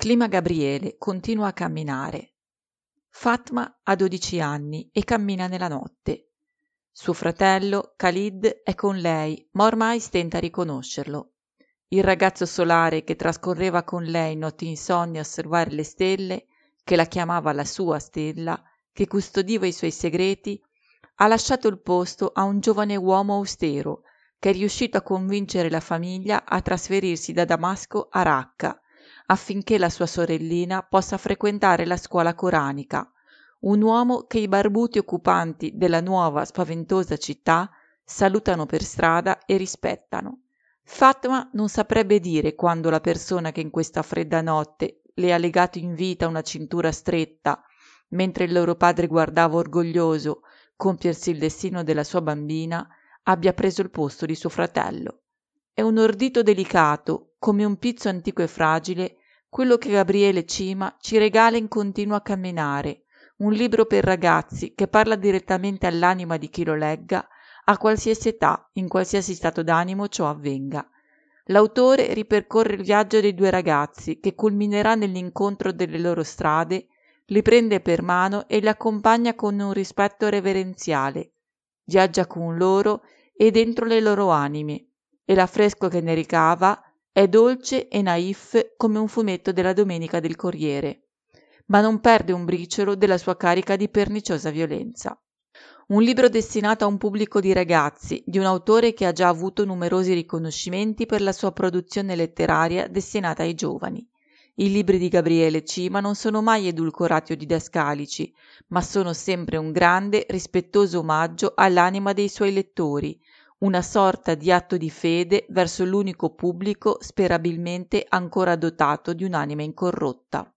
Clima Gabriele continua a camminare. Fatma ha 12 anni e cammina nella notte. Suo fratello, Khalid, è con lei, ma ormai stenta a riconoscerlo. Il ragazzo solare che trascorreva con lei notti insonni a osservare le stelle, che la chiamava la sua stella, che custodiva i suoi segreti, ha lasciato il posto a un giovane uomo austero che è riuscito a convincere la famiglia a trasferirsi da Damasco a Raqqa affinché la sua sorellina possa frequentare la scuola coranica, un uomo che i barbuti occupanti della nuova spaventosa città salutano per strada e rispettano. Fatma non saprebbe dire quando la persona che in questa fredda notte le ha legato in vita una cintura stretta, mentre il loro padre guardava orgoglioso compiersi il destino della sua bambina, abbia preso il posto di suo fratello. È un ordito delicato, come un pizzo antico e fragile, quello che Gabriele Cima ci regala in continuo a camminare, un libro per ragazzi che parla direttamente all'anima di chi lo legga, a qualsiasi età, in qualsiasi stato d'animo ciò avvenga. L'autore ripercorre il viaggio dei due ragazzi che culminerà nell'incontro delle loro strade, li prende per mano e li accompagna con un rispetto reverenziale. Viaggia con loro e dentro le loro anime e l'affresco che ne ricava è dolce e naif come un fumetto della domenica del Corriere, ma non perde un briciolo della sua carica di perniciosa violenza. Un libro destinato a un pubblico di ragazzi, di un autore che ha già avuto numerosi riconoscimenti per la sua produzione letteraria destinata ai giovani. I libri di Gabriele Cima non sono mai edulcorati o didascalici, ma sono sempre un grande, rispettoso omaggio all'anima dei suoi lettori, una sorta di atto di fede verso l'unico pubblico sperabilmente ancora dotato di un'anima incorrotta.